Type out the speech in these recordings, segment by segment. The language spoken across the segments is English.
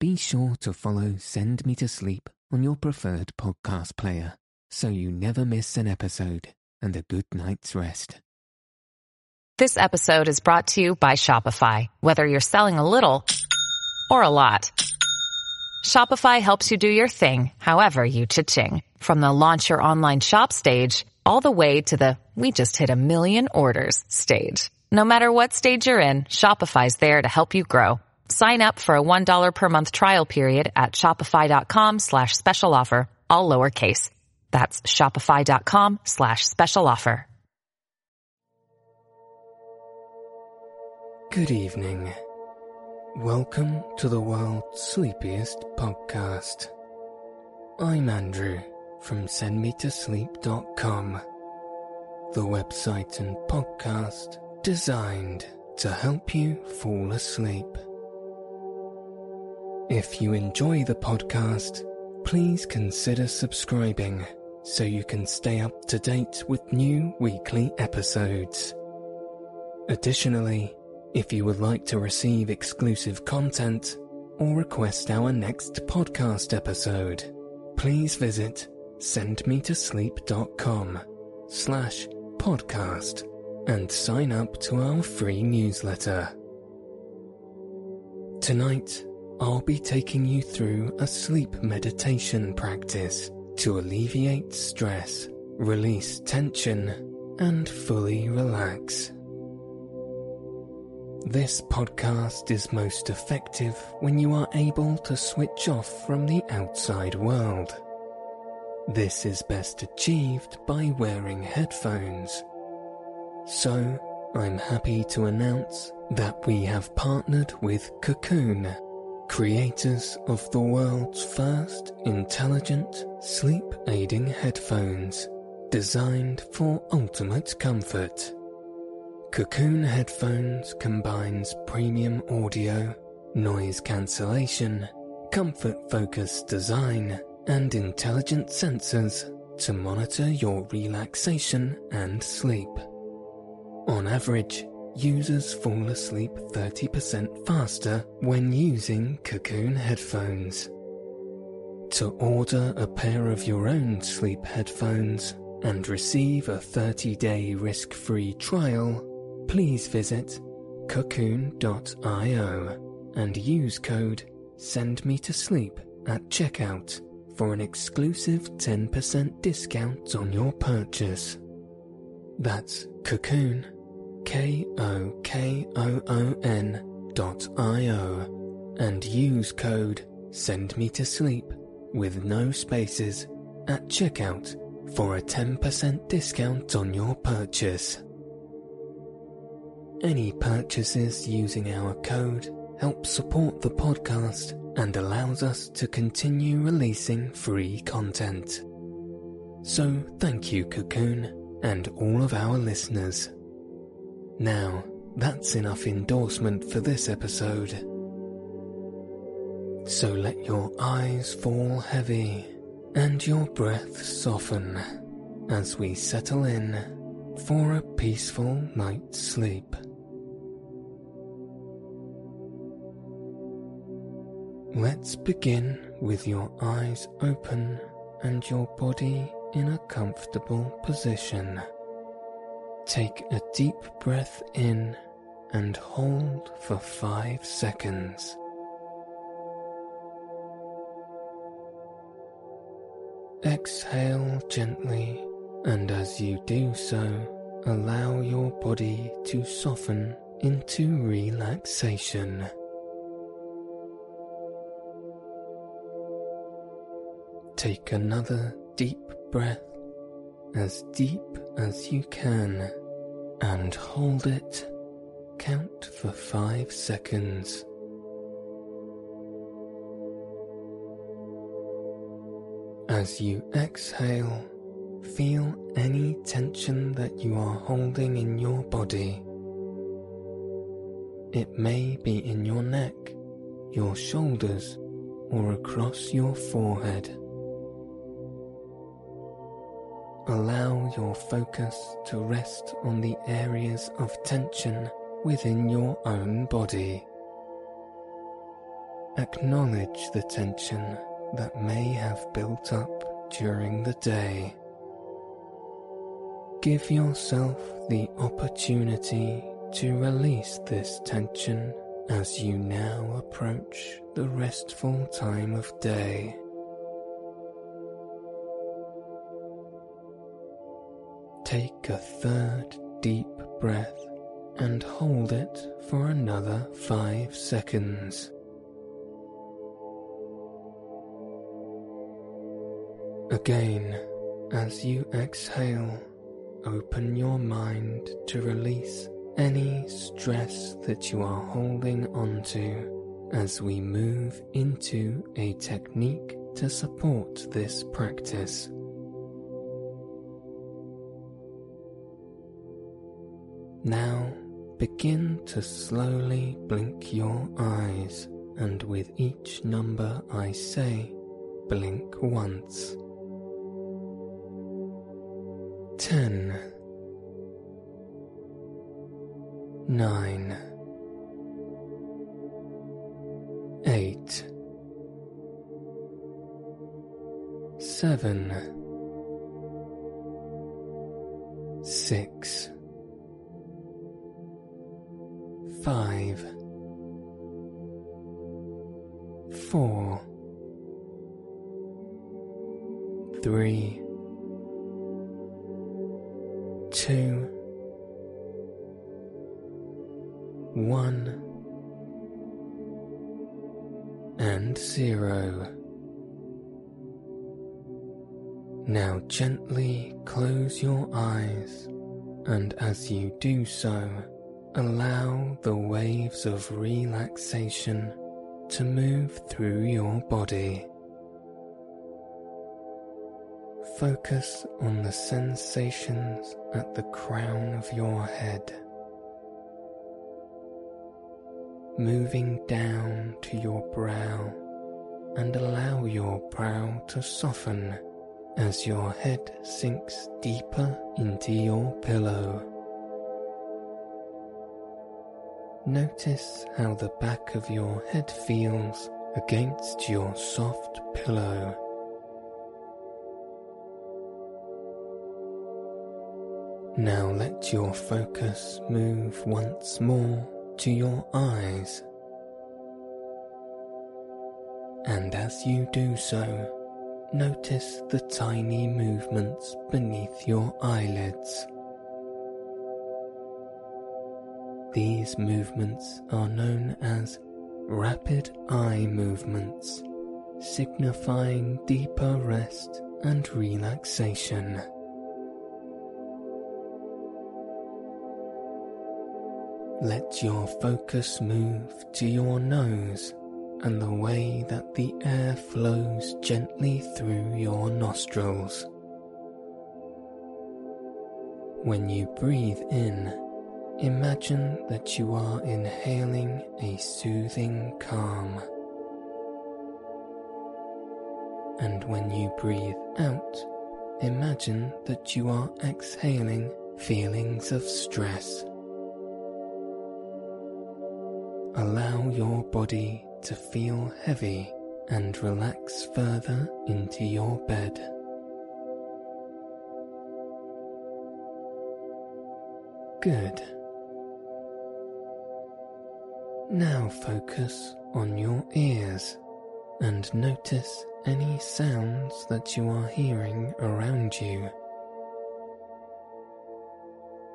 be sure to follow Send Me to Sleep on your preferred podcast player so you never miss an episode and a good night's rest. This episode is brought to you by Shopify. Whether you're selling a little or a lot, Shopify helps you do your thing, however you cha-ching. From the launch your online shop stage, all the way to the we just hit a million orders stage. No matter what stage you're in, Shopify's there to help you grow. Sign up for a $1 per month trial period at shopify.com slash special offer, all lowercase. That's shopify.com slash special offer. Good evening. Welcome to the world's sleepiest podcast. I'm Andrew from sendmetosleep.com, the website and podcast designed to help you fall asleep. If you enjoy the podcast, please consider subscribing so you can stay up to date with new weekly episodes. Additionally, if you would like to receive exclusive content or request our next podcast episode, please visit sendmetosleep.com slash podcast and sign up to our free newsletter. Tonight, I'll be taking you through a sleep meditation practice to alleviate stress, release tension, and fully relax. This podcast is most effective when you are able to switch off from the outside world. This is best achieved by wearing headphones. So, I'm happy to announce that we have partnered with Kokoon, creators of the world's first intelligent sleep aiding headphones designed for ultimate comfort. Kokoon headphones combines premium audio, noise cancellation, comfort focused design, and intelligent sensors to monitor your relaxation and sleep. On average, users fall asleep 30% faster when using Kokoon headphones. To order a pair of your own sleep headphones and receive a 30 day risk free trial, please visit kokoon.io and use code SENDMETOSLEEP at checkout for an exclusive 10% discount on your purchase. That's Kokoon, K O K O O N dot I O, and use code send me to sleep with no spaces at checkout for a 10% discount on your purchase. Any purchases using our code help support the podcast and allows us to continue releasing free content. So thank you, Kokoon, and all of our listeners. Now, that's enough endorsement for this episode. So let your eyes fall heavy and your breath soften as we settle in for a peaceful night's sleep. Let's begin with your eyes open and your body in a comfortable position. Take a deep breath in and hold for five seconds. Exhale gently, and as you do so, allow your body to soften into relaxation. Take another deep breath, as deep as you can, and hold it. Count for five seconds. As you exhale, feel any tension that you are holding in your body. It may be in your neck, your shoulders, or across your forehead. Allow your focus to rest on the areas of tension within your own body. acknowledge the tension that may have built up during the day. Give yourself the opportunity to release this tension as you now approach the restful time of day. Take a third deep breath and hold it for another five seconds. Again, as you exhale, open your mind to release any stress that you are holding onto as we move into a technique to support this practice. Now begin to slowly blink your eyes, and with each number I say, blink once. Ten, nine, eight, seven, six, five, four, three, two, one, and zero. Now gently close your eyes, and as you do so, allow the waves of relaxation to move through your body. Focus on the sensations at the crown of your head, moving down to your brow and allow your brow to soften as your head sinks deeper into your pillow. Notice how the back of your head feels against your soft pillow. Now let your focus move once more to your eyes. And as you do so, notice the tiny movements beneath your eyelids. These movements are known as rapid eye movements, signifying deeper rest and relaxation. Let your focus move to your nose and the way that the air flows gently through your nostrils. When you breathe in, imagine that you are inhaling a soothing calm. And when you breathe out, imagine that you are exhaling feelings of stress. Allow your body to feel heavy and relax further into your bed. Good. Now focus on your ears and notice any sounds that you are hearing around you.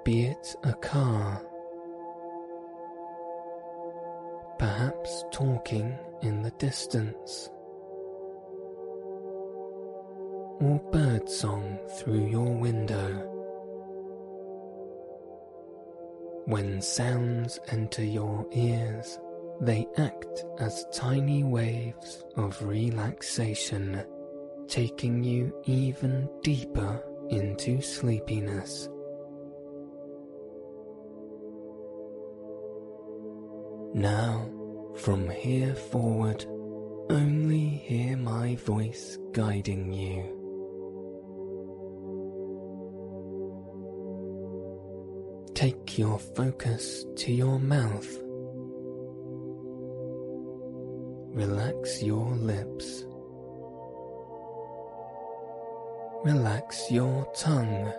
Be it a car perhaps talking in the distance, or birdsong through your window. When sounds enter your ears, they act as tiny waves of relaxation, taking you even deeper into sleepiness. Now, from here forward, only hear my voice guiding you. Take your focus to your mouth. relax your lips. Relax your tongue.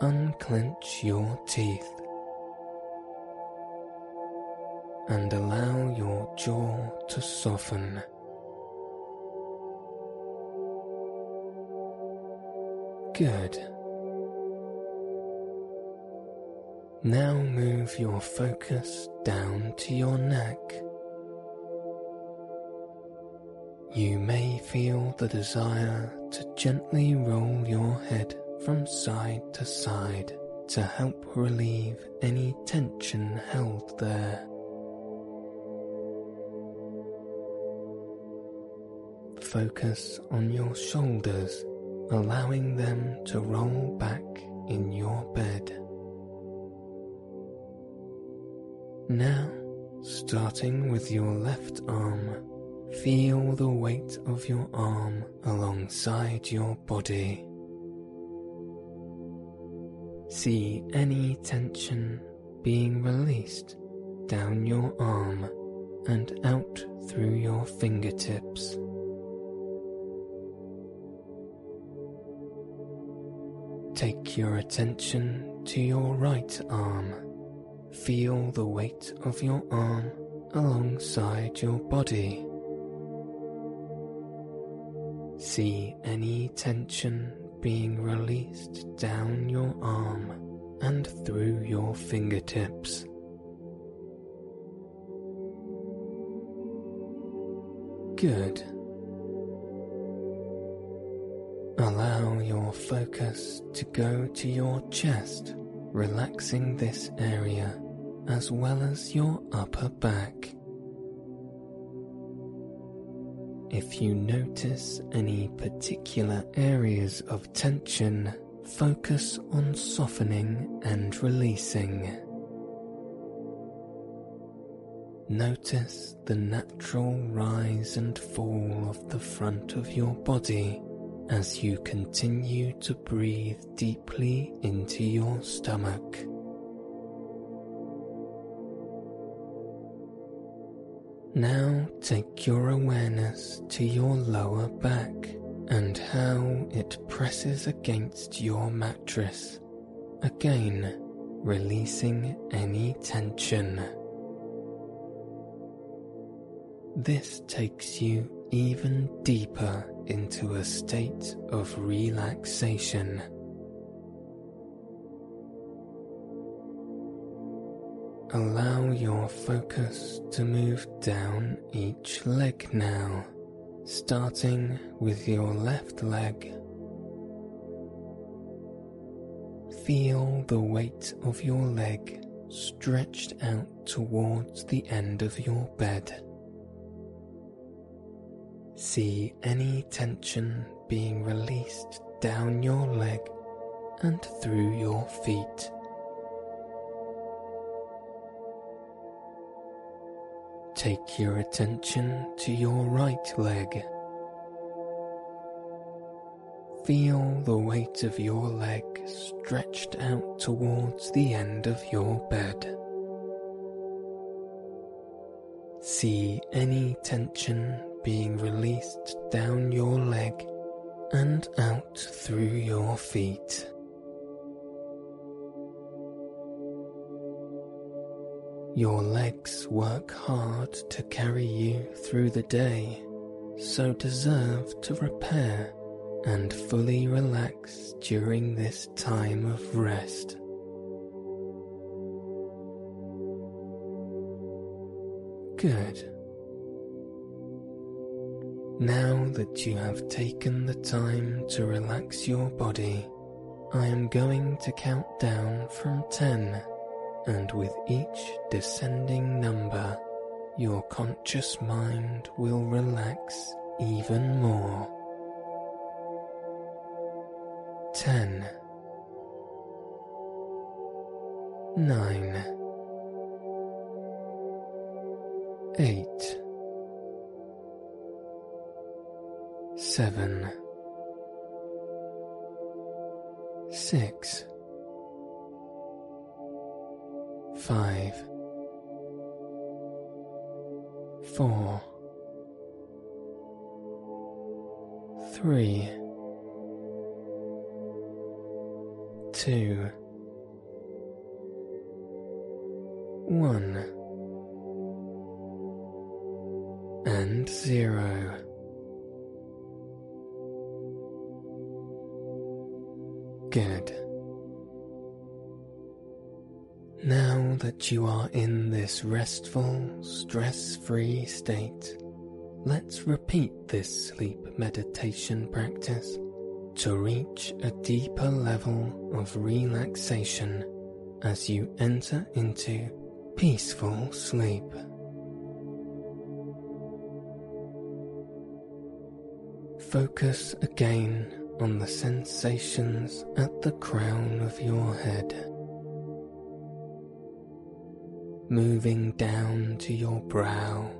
Unclench your teeth. And allow your jaw to soften. Good. Now move your focus down to your neck. You may feel the desire to gently roll your head from side to side to help relieve any tension held there. Focus on your shoulders, allowing them to roll back in your bed. Now, starting with your left arm, feel the weight of your arm alongside your body. See any tension being released down your arm and out through your fingertips. Take your attention to your right arm. Feel the weight of your arm alongside your body. See any tension being released down your arm and through your fingertips. Good. Allow your focus to go to your chest, relaxing this area as well as your upper back. If you notice any particular areas of tension, focus on softening and releasing. Notice the natural rise and fall of the front of your body as you continue to breathe deeply into your stomach. Now take your awareness to your lower back and how it presses against your mattress, again releasing any tension. This takes you even deeper into a state of relaxation. Allow your focus to move down each leg now, starting with your left leg. Feel the weight of your leg stretched out towards the end of your bed. See any tension being released down your leg and through your feet. Take your attention to your right leg. Feel the weight of your leg stretched out towards the end of your bed. See any tension being released down your leg and out through your feet. Your legs work hard to carry you through the day, so deserve to repair and fully relax during this time of rest. Good. Now that you have taken the time to relax your body, I am going to count down from 10 and with each descending number, your conscious mind will relax even more. Ten, nine, eight, seven, six five, four, three, two, one, and zero. Good. You are in this restful, stress free state, let's repeat this sleep meditation practice to reach a deeper level of relaxation as you enter into peaceful sleep. Focus again on the sensations at the crown of your head moving down to your brow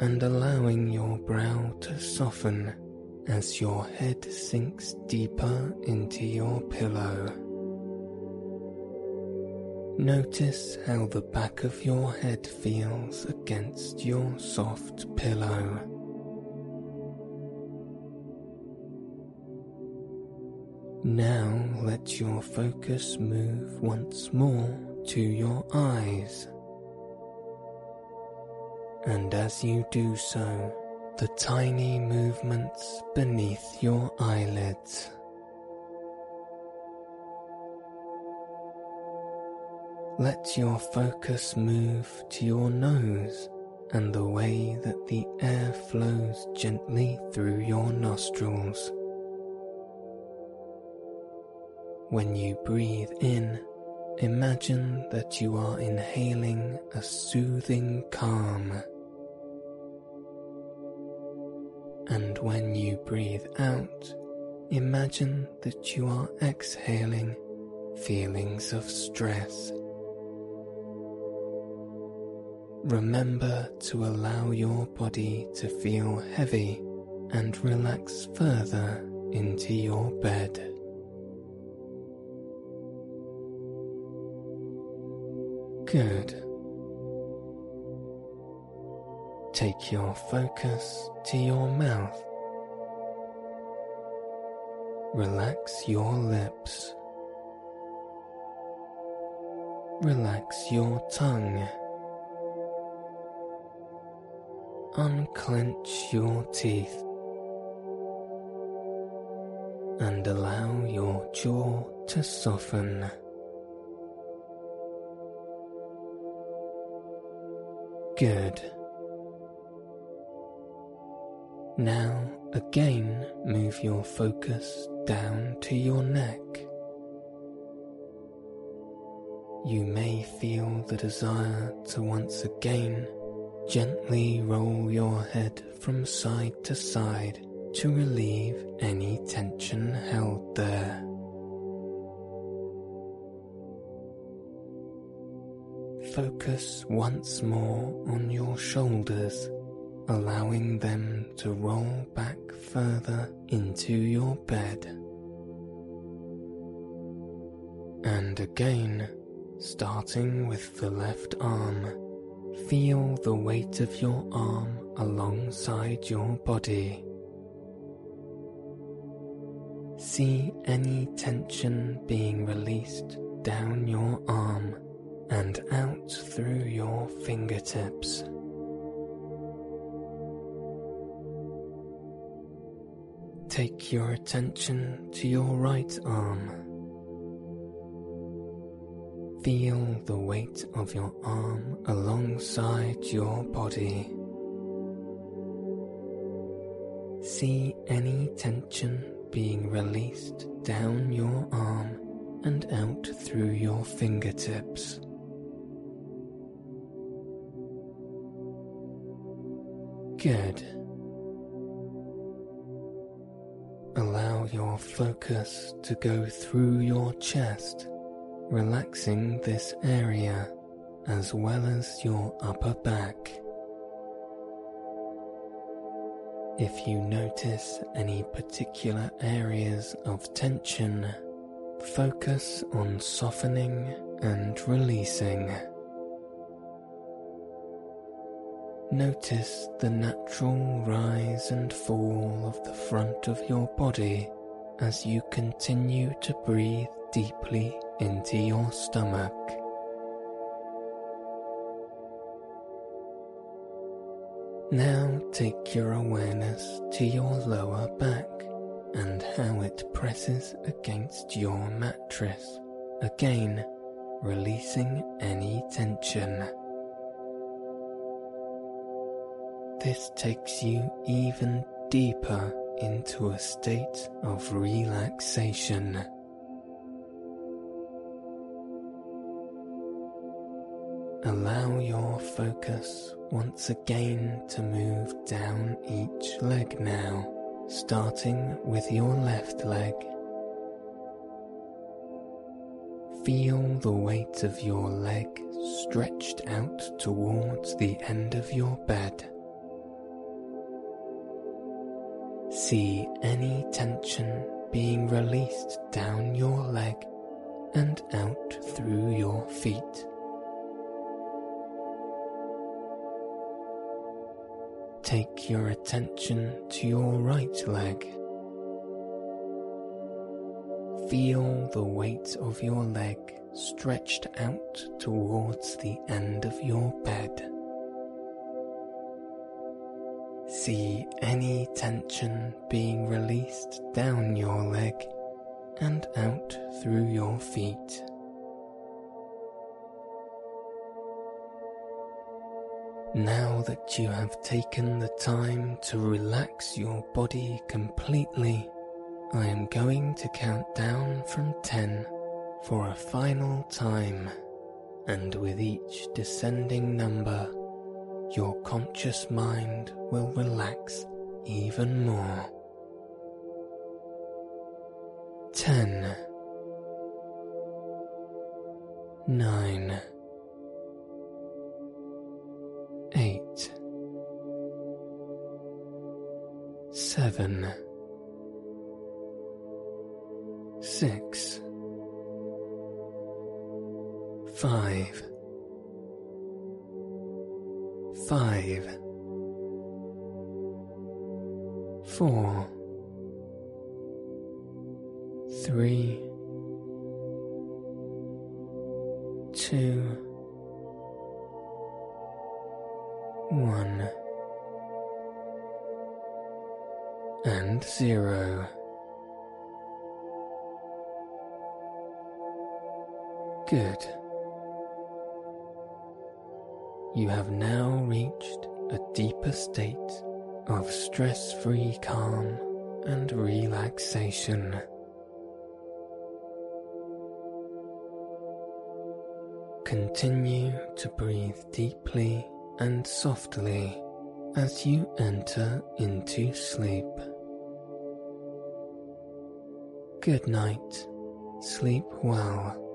and allowing your brow to soften as your head sinks deeper into your pillow. Notice how the back of your head feels against your soft pillow. Now let your focus move once more to your eyes and as you do so, the tiny movements beneath your eyelids. Let your focus move to your nose and the way that the air flows gently through your nostrils. When you breathe in, Imagine that you are inhaling a soothing calm. And when you breathe out, imagine that you are exhaling feelings of stress. Remember to allow your body to feel heavy and relax further into your bed. Good. Take your focus to your mouth. Relax your lips. Relax your tongue. Unclench your teeth. And allow your jaw to soften. Good. Now again move your focus down to your neck. You may feel the desire to once again gently roll your head from side to side to relieve any tension held there. Focus once more on your shoulders, allowing them to roll back further into your bed. And again, starting with the left arm, feel the weight of your arm alongside your body. See any tension being released down your arm and out through your fingertips. Take your attention to your right arm. Feel the weight of your arm alongside your body. See any tension being released down your arm and out through your fingertips. Good. Your focus to go through your chest, relaxing this area as well as your upper back. If you notice any particular areas of tension, focus on softening and releasing. Notice the natural rise and fall of the front of your body as you continue to breathe deeply into your stomach. Now take your awareness to your lower back and how it presses against your mattress, again releasing any tension. This takes you even deeper into a state of relaxation. Allow your focus once again to move down each leg now, starting with your left leg. Feel the weight of your leg stretched out towards the end of your bed. See any tension being released down your leg and out through your feet. Take your attention to your right leg. Feel the weight of your leg stretched out towards the end of your bed. See any tension being released down your leg and out through your feet. Now that you have taken the time to relax your body completely, I am going to count down from 10 for a final time, and with each descending number, your conscious mind will relax even more. 10 9 8 7 6 5 5 4 3 of stress free calm and relaxation. Continue to breathe deeply and softly as you enter into sleep. Good night. Sleep well.